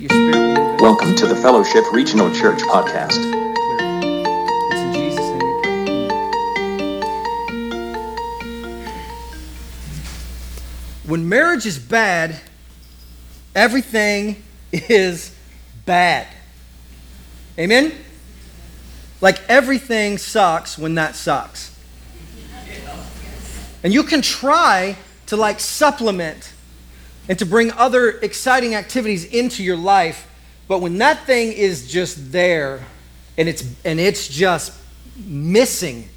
Welcome to the Fellowship Regional Church podcast. When marriage is bad, everything is bad. Amen? Like everything sucks when that sucks. And you can try to like supplement and to bring other exciting activities into your life, but when that thing is just there and it's and it's just missing,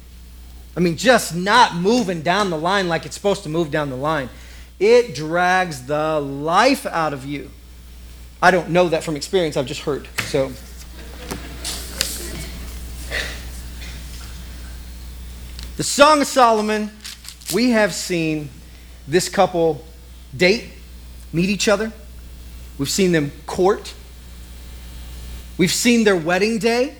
I mean just not moving down the line like it's supposed to move down the line, it drags the life out of you. I don't know that from experience, I've just heard. So The Song of Solomon, we have seen this couple date, meet each other. We've seen them court. We've seen their wedding day.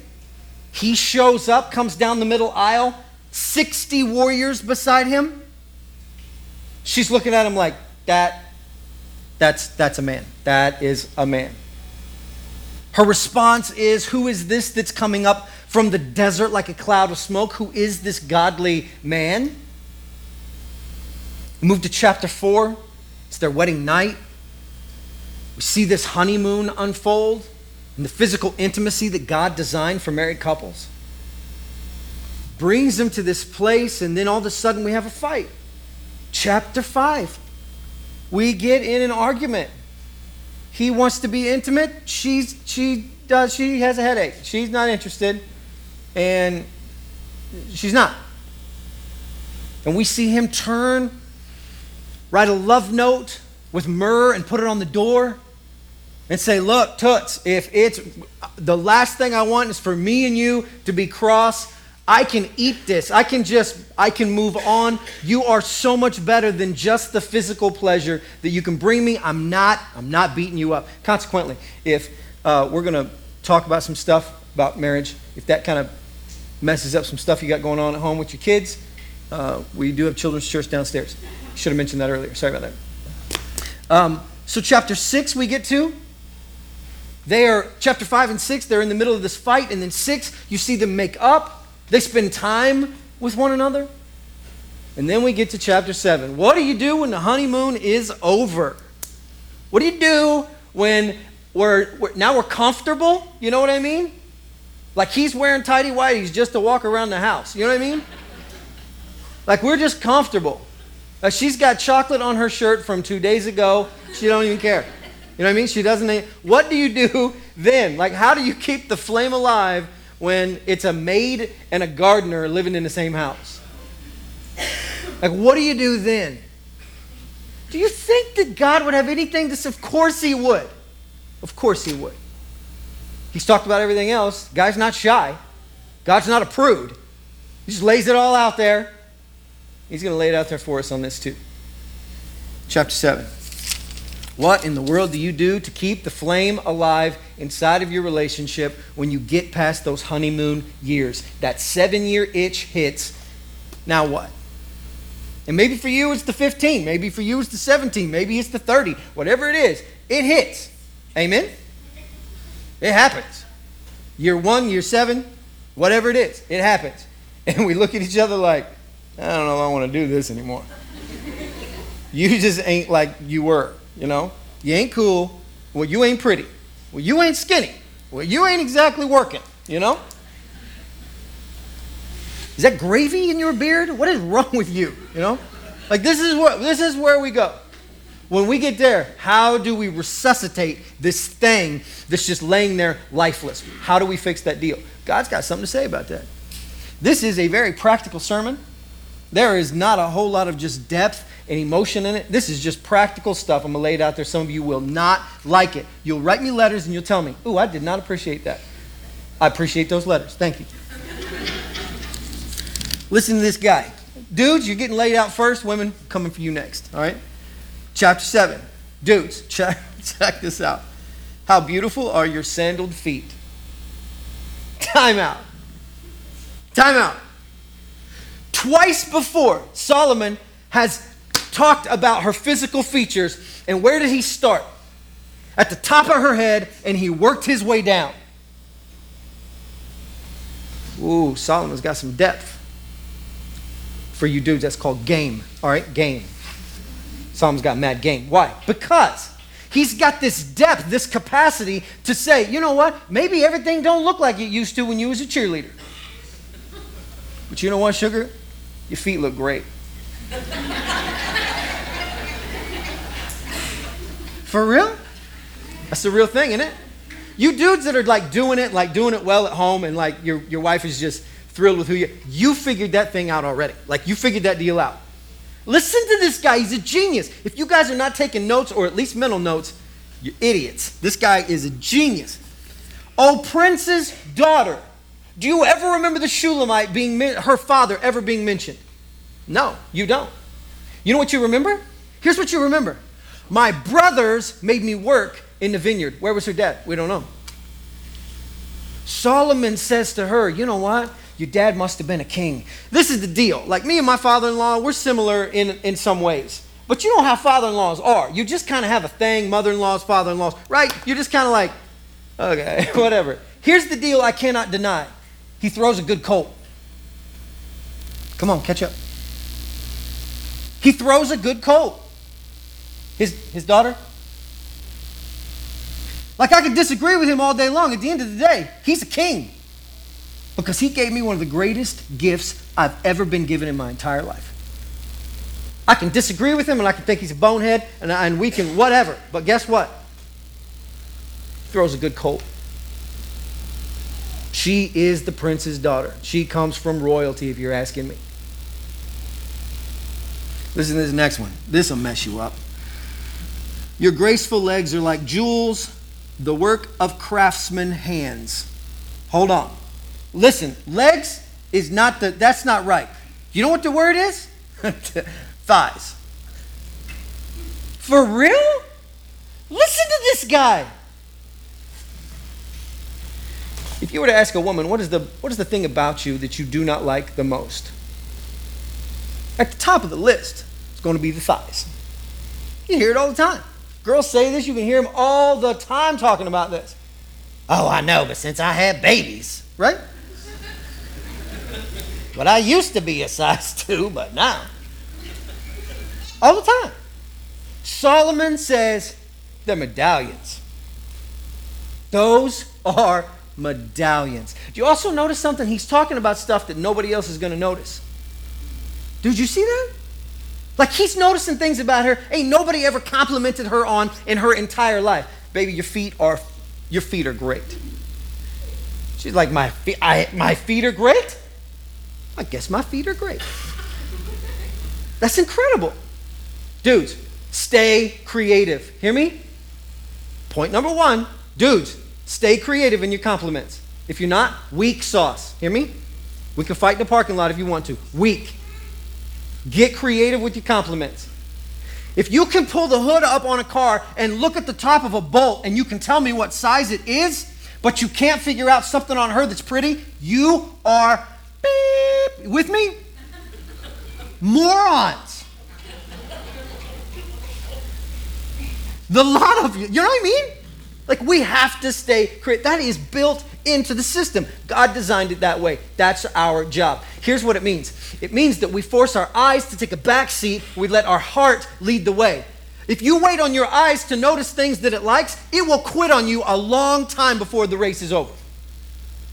He shows up, comes down the middle aisle, 60 warriors beside him. She's looking at him like, that, that's, that's a man. That is a man. Her response is, Who is this that's coming up from the desert like a cloud of smoke? Who is this godly man? Move to chapter 4. It's their wedding night. We see this honeymoon unfold and the physical intimacy that God designed for married couples. Brings them to this place, and then all of a sudden we have a fight. Chapter 5. We get in an argument. He wants to be intimate. She's she does she has a headache. She's not interested. And she's not. And we see him turn, write a love note with myrrh and put it on the door and say, Look, Toots, if it's the last thing I want is for me and you to be cross, I can eat this. I can just, I can move on. You are so much better than just the physical pleasure that you can bring me. I'm not, I'm not beating you up. Consequently, if uh, we're going to talk about some stuff about marriage, if that kind of messes up some stuff you got going on at home with your kids, uh, we do have children's church downstairs. Should have mentioned that earlier. Sorry about that. Um, so, chapter 6 we get to. They are, chapter 5 and 6, they're in the middle of this fight. And then 6, you see them make up. They spend time with one another. And then we get to chapter 7. What do you do when the honeymoon is over? What do you do when we're, we're now we're comfortable? You know what I mean? Like he's wearing tidy whities just to walk around the house. You know what I mean? Like we're just comfortable. Like she's got chocolate on her shirt from two days ago. She don't even care. You know what I mean? She doesn't. What do you do then? Like how do you keep the flame alive when it's a maid and a gardener living in the same house? Like, what do you do then? Do you think that God would have anything to say? Of course He would. Of course He would. He's talked about everything else. Guy's not shy, God's not a prude. He just lays it all out there. He's going to lay it out there for us on this too. Chapter 7. What in the world do you do to keep the flame alive inside of your relationship when you get past those honeymoon years? That seven year itch hits. Now what? And maybe for you it's the 15, maybe for you it's the 17, maybe it's the 30, whatever it is, it hits. Amen? It happens. Year one, year seven, whatever it is, it happens. And we look at each other like, I don't know if I want to do this anymore. you just ain't like you were. You know, you ain't cool. Well, you ain't pretty. Well, you ain't skinny. Well, you ain't exactly working. You know? Is that gravy in your beard? What is wrong with you? You know? Like this is what this is where we go. When we get there, how do we resuscitate this thing that's just laying there lifeless? How do we fix that deal? God's got something to say about that. This is a very practical sermon. There is not a whole lot of just depth and emotion in it. This is just practical stuff. I'm going to lay it out there. Some of you will not like it. You'll write me letters and you'll tell me, Ooh, I did not appreciate that. I appreciate those letters. Thank you. Listen to this guy. Dudes, you're getting laid out first. Women, coming for you next. All right? Chapter 7. Dudes, check, check this out. How beautiful are your sandaled feet? Time out. Time out. Twice before, Solomon has talked about her physical features. And where did he start? at the top of her head and he worked his way down. Ooh, Solomon's got some depth. For you dudes, that's called game. All right, game. Solomon's got mad game. Why? Because he's got this depth, this capacity to say, you know what? Maybe everything don't look like it used to when you was a cheerleader. But you know what, sugar? Your feet look great. For real? That's the real thing, isn't it? You dudes that are like doing it, like doing it well at home, and like your, your wife is just thrilled with who you you figured that thing out already. Like you figured that deal out. Listen to this guy, he's a genius. If you guys are not taking notes, or at least mental notes, you're idiots. This guy is a genius. Oh, prince's daughter. Do you ever remember the Shulamite being her father ever being mentioned? No, you don't. You know what you remember? Here's what you remember. My brothers made me work in the vineyard. Where was her dad? We don't know. Solomon says to her, You know what? Your dad must have been a king. This is the deal. Like me and my father in law, we're similar in, in some ways. But you know how father in laws are. You just kind of have a thing, mother in laws, father in laws, right? You're just kind of like, okay, whatever. Here's the deal I cannot deny he throws a good colt. Come on, catch up. He throws a good colt. His, his daughter? Like I could disagree with him all day long. At the end of the day, he's a king. Because he gave me one of the greatest gifts I've ever been given in my entire life. I can disagree with him and I can think he's a bonehead and, and we can whatever. But guess what? He throws a good colt. She is the prince's daughter. She comes from royalty, if you're asking me. Listen to this next one. This will mess you up. Your graceful legs are like jewels, the work of craftsmen' hands. Hold on. Listen, legs is not the, that's not right. You know what the word is? Thighs. For real? Listen to this guy. If you were to ask a woman, what is the, what is the thing about you that you do not like the most? At the top of the list is going to be the thighs. You hear it all the time. Girls say this, you can hear them all the time talking about this. Oh, I know, but since I had babies, right? but I used to be a size two, but now. All the time. Solomon says they're medallions. Those are medallions. Do you also notice something? He's talking about stuff that nobody else is going to notice. Did you see that? Like he's noticing things about her ain't nobody ever complimented her on in her entire life. Baby, your feet are your feet are great. She's like, my feet, I, my feet are great. I guess my feet are great. That's incredible, dudes. Stay creative. Hear me? Point number one, dudes. Stay creative in your compliments. If you're not, weak sauce. Hear me? We can fight in the parking lot if you want to. Weak. Get creative with your compliments. If you can pull the hood up on a car and look at the top of a bolt and you can tell me what size it is, but you can't figure out something on her that's pretty, you are beep, with me? Morons. The lot of you, you know what I mean? Like we have to stay creative. That is built into the system. God designed it that way. That's our job. Here's what it means it means that we force our eyes to take a back seat, we let our heart lead the way. If you wait on your eyes to notice things that it likes, it will quit on you a long time before the race is over.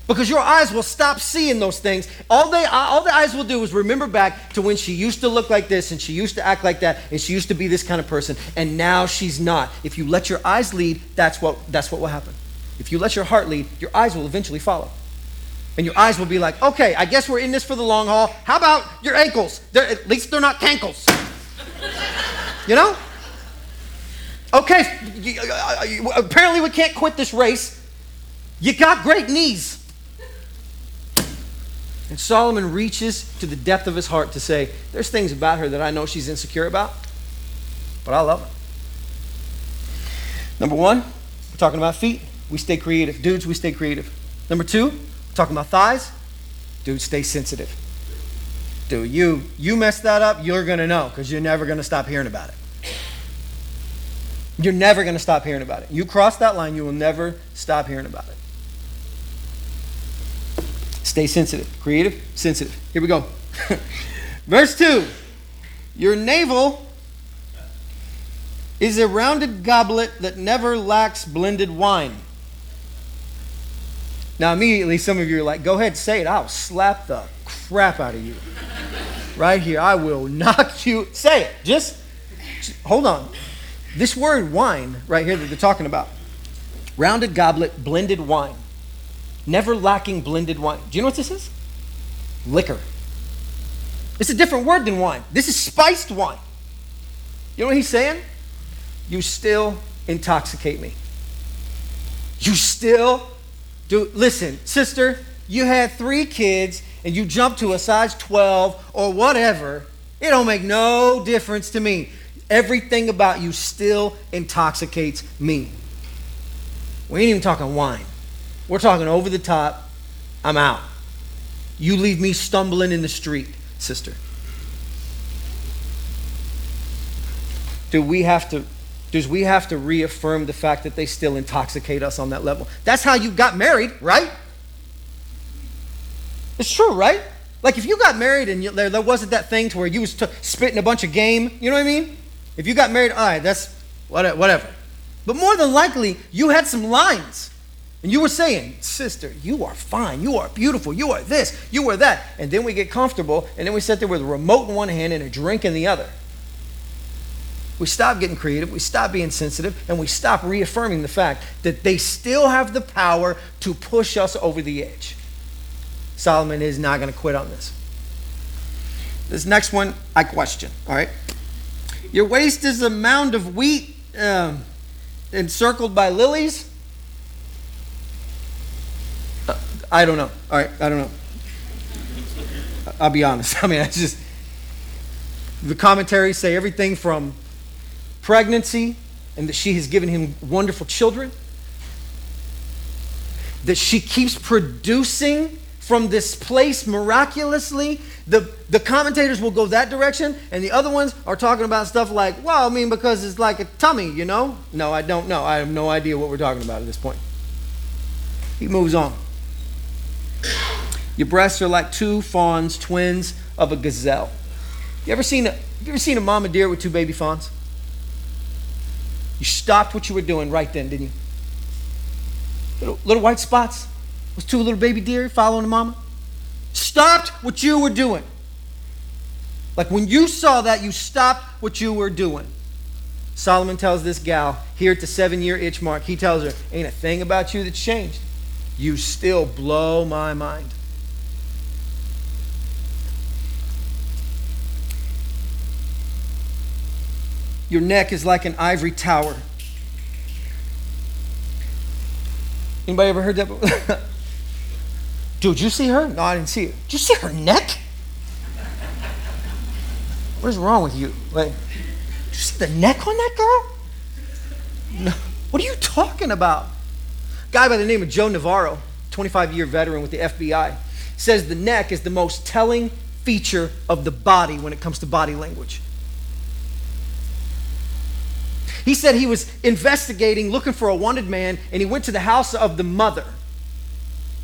Because your eyes will stop seeing those things. All they uh, all the eyes will do is remember back to when she used to look like this and she used to act like that and she used to be this kind of person and now she's not. If you let your eyes lead, that's what that's what will happen. If you let your heart lead, your eyes will eventually follow. And your eyes will be like, okay, I guess we're in this for the long haul. How about your ankles? They're, at least they're not cankles. you know? Okay, apparently we can't quit this race. You got great knees. And Solomon reaches to the depth of his heart to say, There's things about her that I know she's insecure about, but I love her. Number one, we're talking about feet we stay creative. Dudes, we stay creative. Number two, talking about thighs. Dude, stay sensitive. Dude, you you mess that up, you're gonna know because you're never gonna stop hearing about it. You're never to stop hearing about it. You cross that line, you will never stop hearing about it. Stay sensitive. Creative, sensitive. Here we go. Verse 2 Your navel is a rounded goblet that never lacks blended wine. Now, immediately, some of you are like, go ahead, say it. I'll slap the crap out of you. Right here. I will knock you. Say it. Just, just hold on. This word wine, right here, that they're talking about rounded goblet, blended wine. Never lacking blended wine. Do you know what this is? Liquor. It's a different word than wine. This is spiced wine. You know what he's saying? You still intoxicate me. You still do. Listen, sister, you had three kids and you jumped to a size 12 or whatever. It don't make no difference to me. Everything about you still intoxicates me. We ain't even talking wine. We're talking over the top. I'm out. You leave me stumbling in the street, sister. Do we have to does we have to reaffirm the fact that they still intoxicate us on that level? That's how you got married, right? It's true, right? Like if you got married and you, there, there wasn't that thing to where you was t- spitting a bunch of game, you know what I mean? If you got married, all right, that's whatever. But more than likely, you had some lines. And you were saying, Sister, you are fine. You are beautiful. You are this. You are that. And then we get comfortable, and then we sit there with a remote in one hand and a drink in the other. We stop getting creative, we stop being sensitive, and we stop reaffirming the fact that they still have the power to push us over the edge. Solomon is not going to quit on this. This next one, I question, all right? Your waist is a mound of wheat um, encircled by lilies. Uh, I don't know. All right, I don't know. I'll be honest. I mean, I just. The commentaries say everything from pregnancy and that she has given him wonderful children, that she keeps producing from this place miraculously. The, the commentators will go that direction, and the other ones are talking about stuff like, well, I mean, because it's like a tummy, you know? No, I don't know. I have no idea what we're talking about at this point. He moves on. Your breasts are like two fawns, twins of a gazelle. You ever seen a, you ever seen a mama deer with two baby fawns? You stopped what you were doing right then, didn't you? Little, little white spots, was two little baby deer following the mama. Stopped what you were doing. Like when you saw that, you stopped what you were doing. Solomon tells this gal here at the seven year itch mark, he tells her, Ain't a thing about you that's changed. You still blow my mind. Your neck is like an ivory tower. Anybody ever heard that? Dude, you see her? No, I didn't see her. Did you see her neck? What is wrong with you? Like, did you see the neck on that girl? No. What are you talking about? Guy by the name of Joe Navarro, 25 year veteran with the FBI, says the neck is the most telling feature of the body when it comes to body language. He said he was investigating, looking for a wanted man, and he went to the house of the mother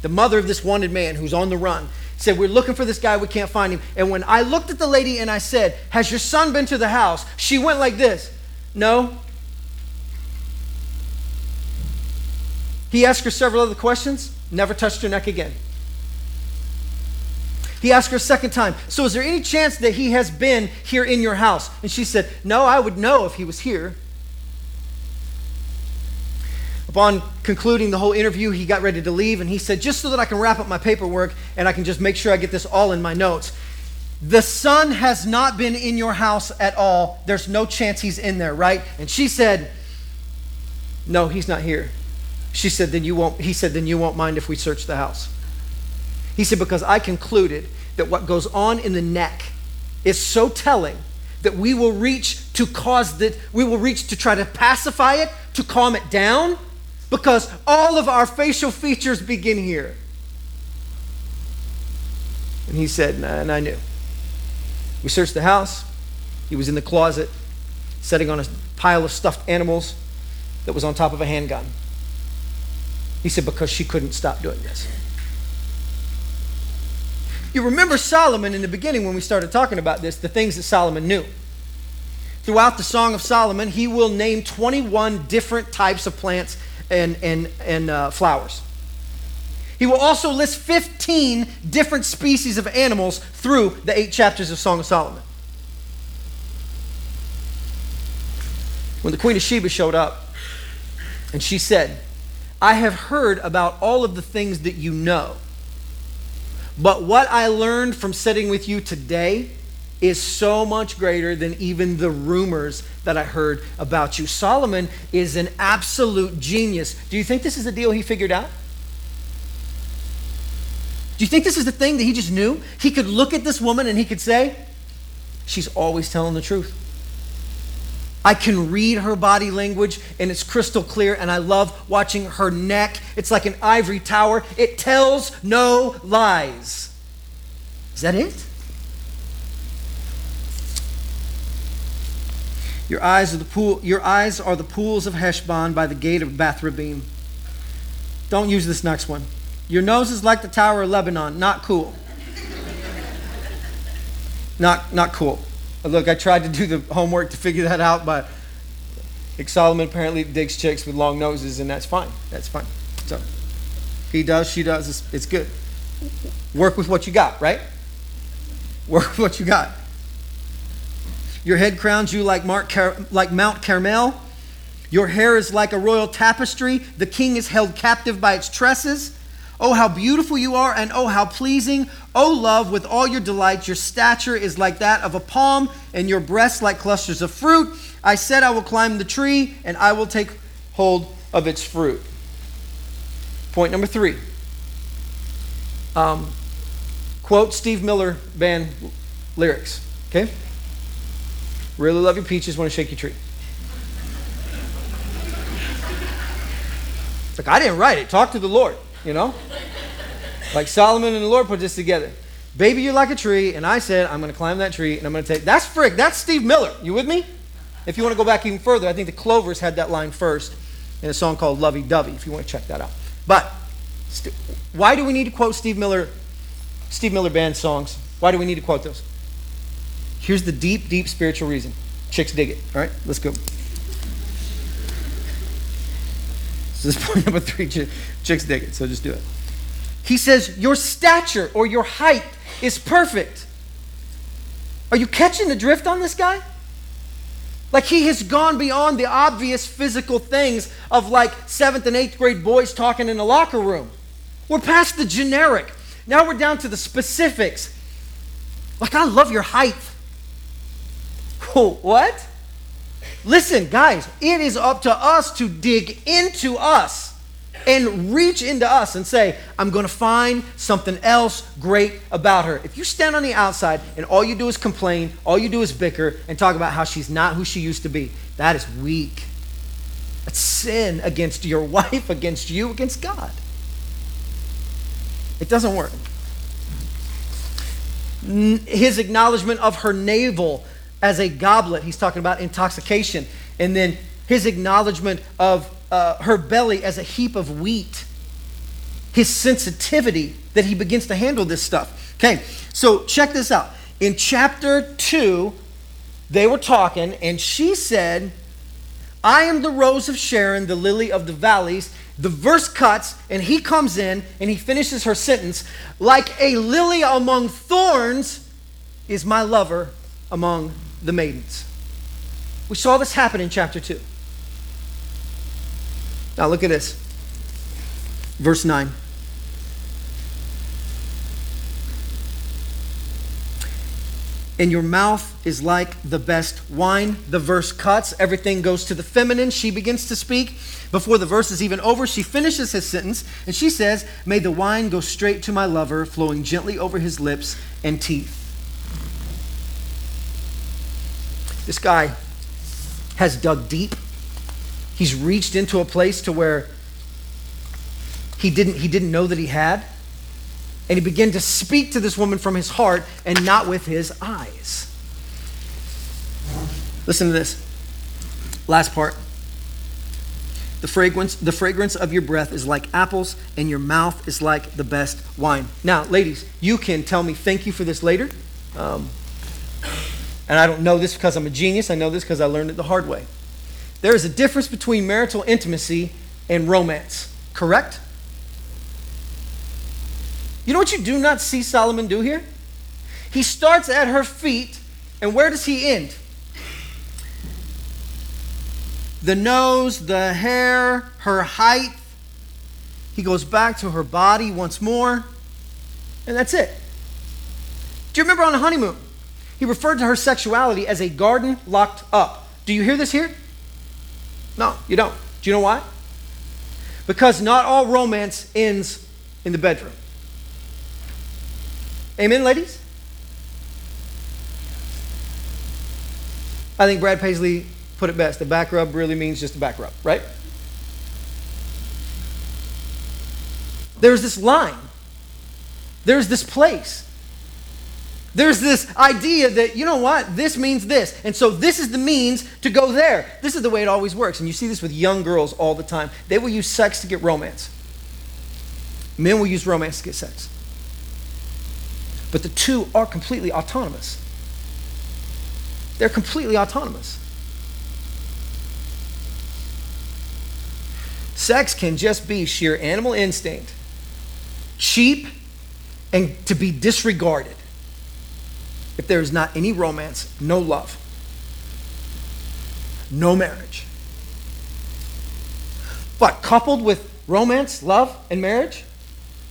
the mother of this wanted man who's on the run, said, We're looking for this guy, we can't find him. And when I looked at the lady and I said, Has your son been to the house? She went like this No. He asked her several other questions, never touched her neck again. He asked her a second time, So is there any chance that he has been here in your house? And she said, No, I would know if he was here. Upon concluding the whole interview, he got ready to leave and he said, Just so that I can wrap up my paperwork and I can just make sure I get this all in my notes. The son has not been in your house at all. There's no chance he's in there, right? And she said, No, he's not here. She said, Then you won't, he said, Then you won't mind if we search the house. He said, Because I concluded that what goes on in the neck is so telling that we will reach to cause that we will reach to try to pacify it, to calm it down, because all of our facial features begin here. And he said, and I knew. We searched the house. He was in the closet, sitting on a pile of stuffed animals that was on top of a handgun? He said, Because she couldn't stop doing this. You remember Solomon in the beginning when we started talking about this, the things that Solomon knew. Throughout the Song of Solomon, he will name 21 different types of plants and, and, and uh, flowers. He will also list 15 different species of animals through the eight chapters of Song of Solomon. When the Queen of Sheba showed up, and she said, I have heard about all of the things that you know but what I learned from sitting with you today is so much greater than even the rumors that I heard about you. Solomon is an absolute genius. Do you think this is the deal he figured out? Do you think this is the thing that he just knew? He could look at this woman and he could say, She's always telling the truth. I can read her body language and it's crystal clear, and I love watching her neck. It's like an ivory tower. It tells no lies. Is that it? Your eyes are the pool. Your eyes are the pools of Heshbon by the gate of Bath-rabbim. Don't use this next one. Your nose is like the Tower of Lebanon. Not cool. not not cool. Look, I tried to do the homework to figure that out, but Solomon apparently digs chicks with long noses, and that's fine. That's fine. So he does, she does. It's, it's good. Work with what you got, right? Work with what you got. Your head crowns you like, Mark Car- like Mount Carmel. Your hair is like a royal tapestry. The king is held captive by its tresses. Oh, how beautiful you are, and oh, how pleasing. Oh, love, with all your delights, your stature is like that of a palm, and your breasts like clusters of fruit. I said, I will climb the tree, and I will take hold of its fruit. Point number three. Um, quote Steve Miller Band lyrics. Okay? Really love your peaches, want to shake your tree. Like, I didn't write it. Talk to the Lord you know? Like Solomon and the Lord put this together. Baby, you're like a tree, and I said, I'm going to climb that tree, and I'm going to take. That's Frick. That's Steve Miller. You with me? If you want to go back even further, I think the Clovers had that line first in a song called Lovey Dovey, if you want to check that out. But st- why do we need to quote Steve Miller, Steve Miller Band songs? Why do we need to quote those? Here's the deep, deep spiritual reason. Chicks dig it. All right, let's go. this is point number three. Chicks dig it, so just do it. He says, Your stature or your height is perfect. Are you catching the drift on this guy? Like he has gone beyond the obvious physical things of like seventh and eighth grade boys talking in a locker room. We're past the generic. Now we're down to the specifics. Like, I love your height. what? Listen, guys, it is up to us to dig into us and reach into us and say, I'm going to find something else great about her. If you stand on the outside and all you do is complain, all you do is bicker and talk about how she's not who she used to be, that is weak. That's sin against your wife, against you, against God. It doesn't work. His acknowledgement of her navel as a goblet. He's talking about intoxication. And then his acknowledgement of uh, her belly as a heap of wheat. His sensitivity that he begins to handle this stuff. Okay, so check this out. In chapter 2, they were talking, and she said, I am the rose of Sharon, the lily of the valleys. The verse cuts, and he comes in and he finishes her sentence like a lily among thorns is my lover among the maidens. We saw this happen in chapter 2. Now look at this. Verse 9. and your mouth is like the best wine. The verse cuts, everything goes to the feminine. She begins to speak. Before the verse is even over, she finishes his sentence and she says, May the wine go straight to my lover, flowing gently over his lips and teeth. This guy has dug deep. He's reached into a place to where he didn't, he didn't know that he had. And he began to speak to this woman from his heart and not with his eyes. Listen to this. Last part. The fragrance, the fragrance of your breath is like apples, and your mouth is like the best wine. Now, ladies, you can tell me thank you for this later. Um, and I don't know this because I'm a genius. I know this because I learned it the hard way. There is a difference between marital intimacy and romance, correct? You know what you do not see Solomon do here? He starts at her feet, and where does he end? The nose, the hair, her height. He goes back to her body once more, and that's it. Do you remember on the honeymoon? He referred to her sexuality as a garden locked up. Do you hear this here? No, you don't. Do you know why? Because not all romance ends in the bedroom. Amen, ladies? I think Brad Paisley put it best. The back rub really means just a back rub, right? There's this line, there's this place. There's this idea that, you know what, this means this. And so this is the means to go there. This is the way it always works. And you see this with young girls all the time. They will use sex to get romance, men will use romance to get sex. But the two are completely autonomous. They're completely autonomous. Sex can just be sheer animal instinct, cheap, and to be disregarded if there is not any romance, no love, no marriage. But coupled with romance, love, and marriage,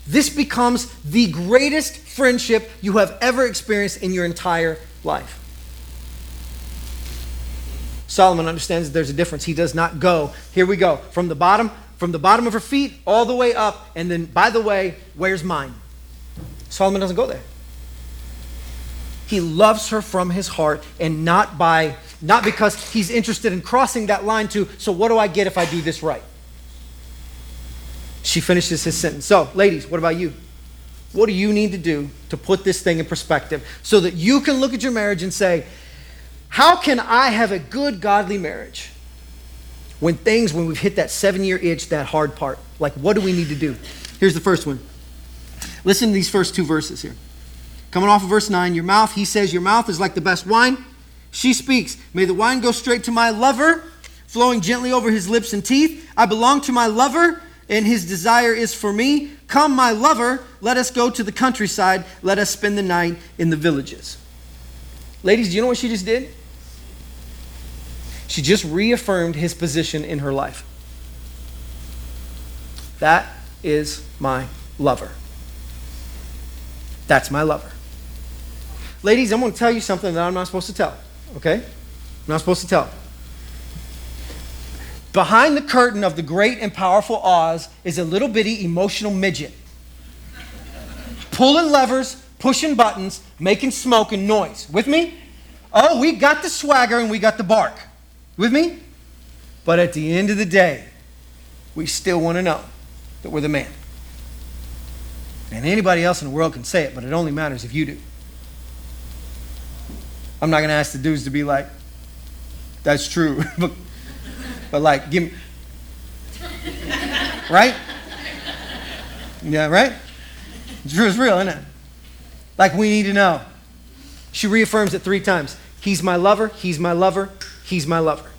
this becomes the greatest friendship you have ever experienced in your entire life. Solomon understands that there's a difference. He does not go, here we go, from the bottom, from the bottom of her feet all the way up, and then, by the way, where's mine? Solomon doesn't go there. He loves her from his heart and not by not because he's interested in crossing that line to, so what do I get if I do this right? She finishes his sentence. So, ladies, what about you? What do you need to do to put this thing in perspective so that you can look at your marriage and say, how can I have a good, godly marriage when things, when we've hit that seven year itch, that hard part? Like, what do we need to do? Here's the first one. Listen to these first two verses here. Coming off of verse 9, your mouth, he says, your mouth is like the best wine. She speaks, may the wine go straight to my lover, flowing gently over his lips and teeth. I belong to my lover, and his desire is for me. Come, my lover, let us go to the countryside. Let us spend the night in the villages. Ladies, do you know what she just did? She just reaffirmed his position in her life. That is my lover. That's my lover. Ladies, I'm going to tell you something that I'm not supposed to tell, okay? I'm not supposed to tell. Behind the curtain of the great and powerful Oz is a little bitty emotional midget. Pulling levers, pushing buttons, making smoke and noise. With me? Oh, we got the swagger and we got the bark. With me? But at the end of the day, we still want to know that we're the man. And anybody else in the world can say it, but it only matters if you do. I'm not going to ask the dudes to be like, that's true. but, but like, give me. right? Yeah, right? Truth is real, isn't it? Like, we need to know. She reaffirms it three times. He's my lover, he's my lover, he's my lover.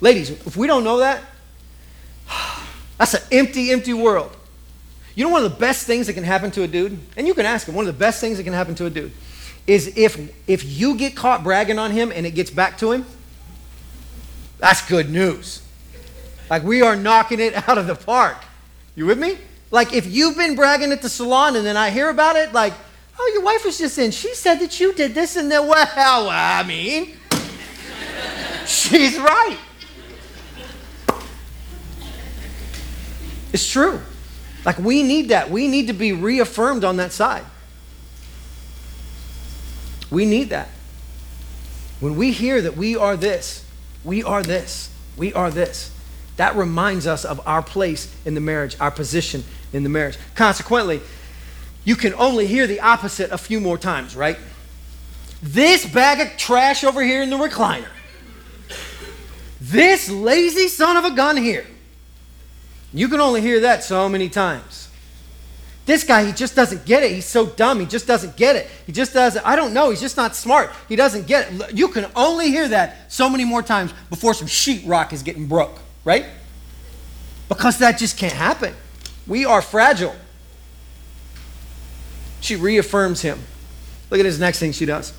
Ladies, if we don't know that, that's an empty, empty world. You know one of the best things that can happen to a dude? And you can ask him, one of the best things that can happen to a dude is if if you get caught bragging on him and it gets back to him, that's good news. Like we are knocking it out of the park. You with me? Like if you've been bragging at the salon and then I hear about it, like, oh, your wife was just in. She said that you did this and then well, I mean, she's right. It's true. Like we need that. We need to be reaffirmed on that side. We need that. When we hear that we are this, we are this, we are this, that reminds us of our place in the marriage, our position in the marriage. Consequently, you can only hear the opposite a few more times, right? This bag of trash over here in the recliner. This lazy son of a gun here. You can only hear that so many times. This guy, he just doesn't get it. He's so dumb. He just doesn't get it. He just doesn't, I don't know. He's just not smart. He doesn't get it. You can only hear that so many more times before some sheetrock is getting broke, right? Because that just can't happen. We are fragile. She reaffirms him. Look at his next thing she does.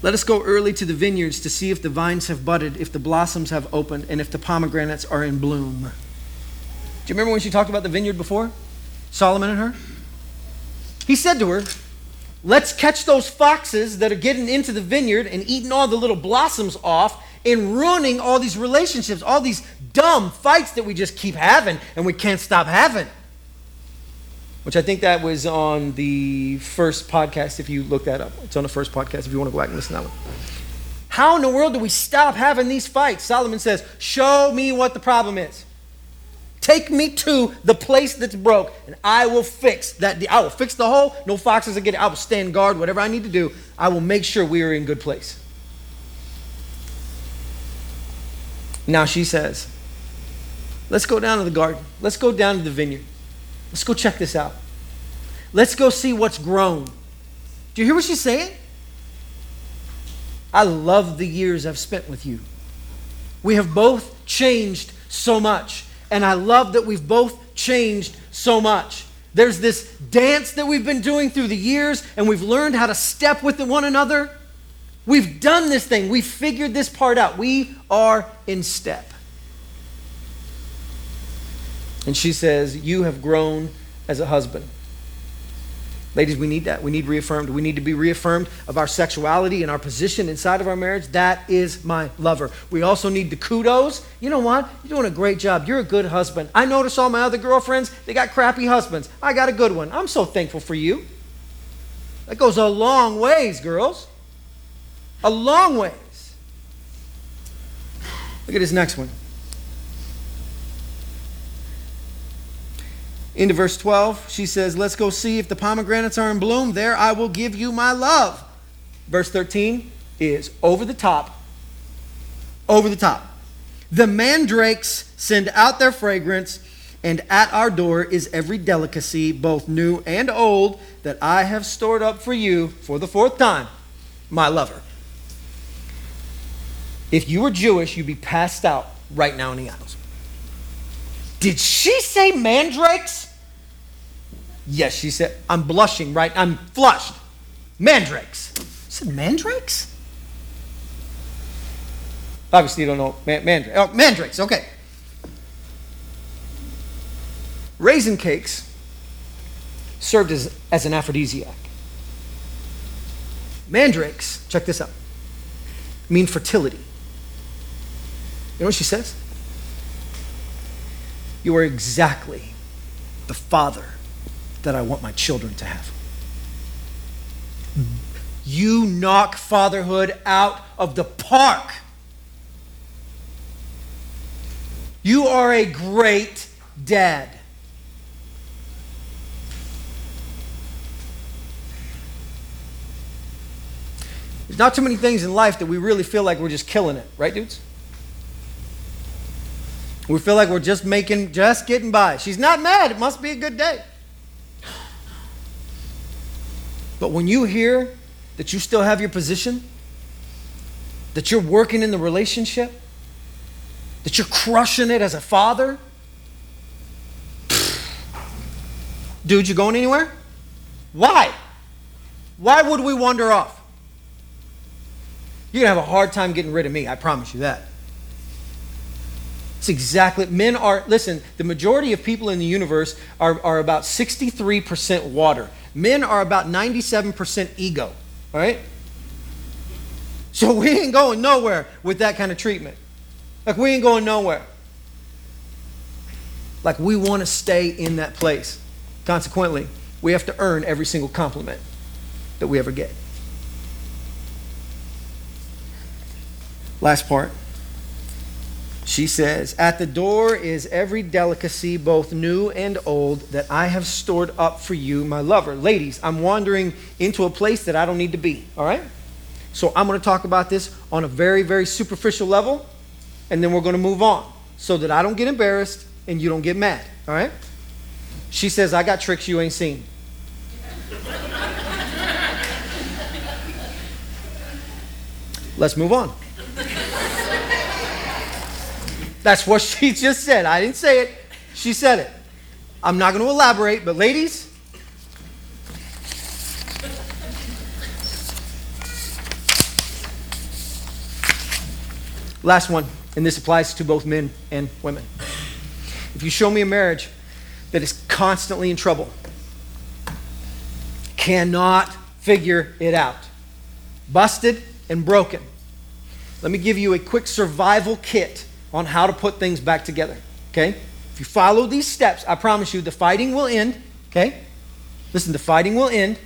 Let us go early to the vineyards to see if the vines have budded, if the blossoms have opened, and if the pomegranates are in bloom. Do you remember when she talked about the vineyard before? Solomon and her? He said to her, Let's catch those foxes that are getting into the vineyard and eating all the little blossoms off and ruining all these relationships, all these dumb fights that we just keep having and we can't stop having. Which I think that was on the first podcast, if you look that up. It's on the first podcast if you want to go back and listen to that one. How in the world do we stop having these fights? Solomon says, Show me what the problem is. Take me to the place that's broke, and I will fix that. I will fix the hole. No foxes again. I will stand guard. Whatever I need to do, I will make sure we are in good place. Now she says, Let's go down to the garden. Let's go down to the vineyard. Let's go check this out. Let's go see what's grown. Do you hear what she's saying? I love the years I've spent with you. We have both changed so much. And I love that we've both changed so much. There's this dance that we've been doing through the years, and we've learned how to step with one another. We've done this thing, we've figured this part out. We are in step. And she says, You have grown as a husband. Ladies, we need that. We need reaffirmed. We need to be reaffirmed of our sexuality and our position inside of our marriage. That is my lover. We also need the kudos. You know what? You're doing a great job. You're a good husband. I notice all my other girlfriends, they got crappy husbands. I got a good one. I'm so thankful for you. That goes a long ways, girls. A long ways. Look at this next one. Into verse 12, she says, Let's go see if the pomegranates are in bloom. There I will give you my love. Verse 13 is over the top. Over the top. The mandrakes send out their fragrance, and at our door is every delicacy, both new and old, that I have stored up for you for the fourth time, my lover. If you were Jewish, you'd be passed out right now in the aisles. Did she say mandrakes? Yes, she said, I'm blushing, right? I'm flushed. Mandrakes. I said, mandrakes? Obviously, you don't know man- mandrakes. Oh, mandrakes, okay. Raisin cakes served as, as an aphrodisiac. Mandrakes, check this out, mean fertility. You know what she says? You are exactly the father that I want my children to have. You knock fatherhood out of the park. You are a great dad. There's not too many things in life that we really feel like we're just killing it, right, dudes? We feel like we're just making, just getting by. She's not mad. It must be a good day. But when you hear that you still have your position, that you're working in the relationship, that you're crushing it as a father, dude, you going anywhere? Why? Why would we wander off? You're going to have a hard time getting rid of me, I promise you that. It's exactly, men are, listen, the majority of people in the universe are, are about 63% water. Men are about 97% ego, all right? So we ain't going nowhere with that kind of treatment. Like, we ain't going nowhere. Like, we want to stay in that place. Consequently, we have to earn every single compliment that we ever get. Last part. She says, At the door is every delicacy, both new and old, that I have stored up for you, my lover. Ladies, I'm wandering into a place that I don't need to be, all right? So I'm going to talk about this on a very, very superficial level, and then we're going to move on so that I don't get embarrassed and you don't get mad, all right? She says, I got tricks you ain't seen. Let's move on. That's what she just said. I didn't say it. She said it. I'm not going to elaborate, but ladies, last one, and this applies to both men and women. If you show me a marriage that is constantly in trouble, cannot figure it out, busted and broken, let me give you a quick survival kit on how to put things back together. Okay? If you follow these steps, I promise you the fighting will end. Okay? Listen, the fighting will end,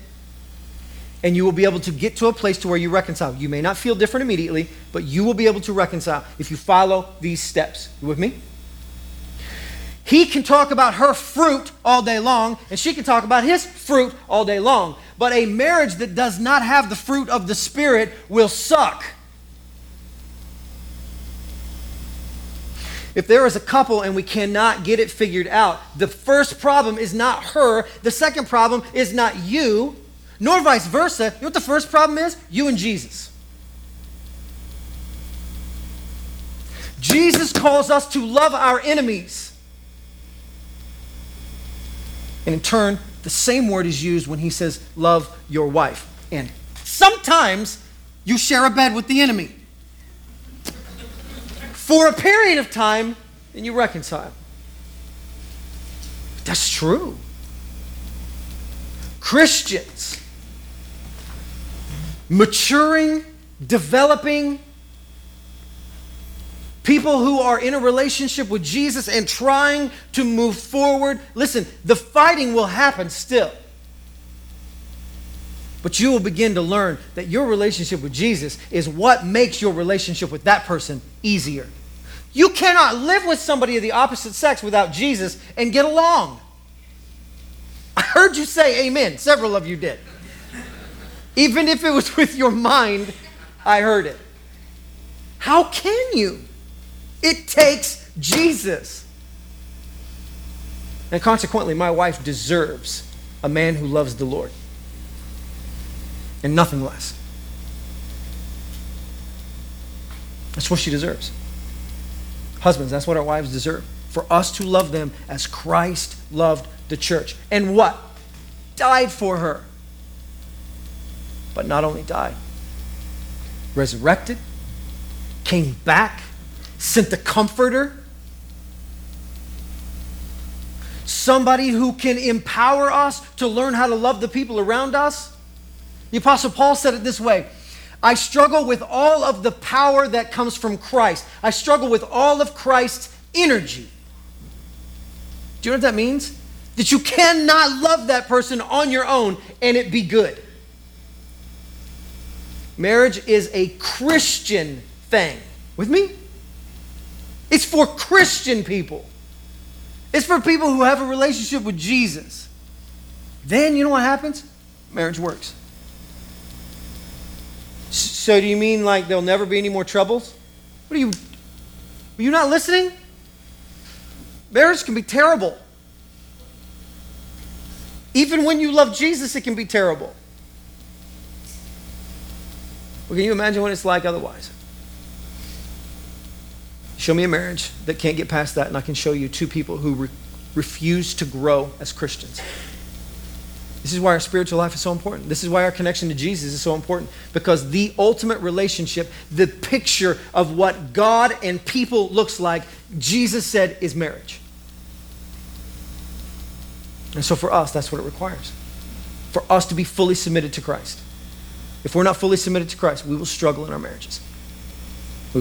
and you will be able to get to a place to where you reconcile. You may not feel different immediately, but you will be able to reconcile if you follow these steps. You with me? He can talk about her fruit all day long, and she can talk about his fruit all day long. But a marriage that does not have the fruit of the Spirit will suck. If there is a couple and we cannot get it figured out, the first problem is not her, the second problem is not you, nor vice versa. You know what the first problem is? You and Jesus. Jesus calls us to love our enemies. And in turn, the same word is used when he says, Love your wife. And sometimes you share a bed with the enemy for a period of time, and you reconcile. That's true. Christians maturing, developing, people who are in a relationship with Jesus and trying to move forward. Listen, the fighting will happen still. But you will begin to learn that your relationship with Jesus is what makes your relationship with that person easier. You cannot live with somebody of the opposite sex without Jesus and get along. I heard you say amen. Several of you did. Even if it was with your mind, I heard it. How can you? It takes Jesus. And consequently, my wife deserves a man who loves the Lord and nothing less. That's what she deserves. Husbands, that's what our wives deserve. For us to love them as Christ loved the church. And what? Died for her. But not only died, resurrected, came back, sent the comforter. Somebody who can empower us to learn how to love the people around us. The Apostle Paul said it this way I struggle with all of the power that comes from Christ. I struggle with all of Christ's energy. Do you know what that means? That you cannot love that person on your own and it be good. Marriage is a Christian thing. With me? It's for Christian people. It's for people who have a relationship with Jesus. Then you know what happens? Marriage works. So do you mean like there'll never be any more troubles? What are you Are you not listening? Marriage can be terrible. Even when you love Jesus, it can be terrible. Well, can you imagine what it's like otherwise? Show me a marriage that can't get past that, and I can show you two people who re- refuse to grow as Christians. This is why our spiritual life is so important. This is why our connection to Jesus is so important. Because the ultimate relationship, the picture of what God and people looks like, Jesus said is marriage. And so for us, that's what it requires. For us to be fully submitted to Christ. If we're not fully submitted to Christ, we will struggle in our marriages.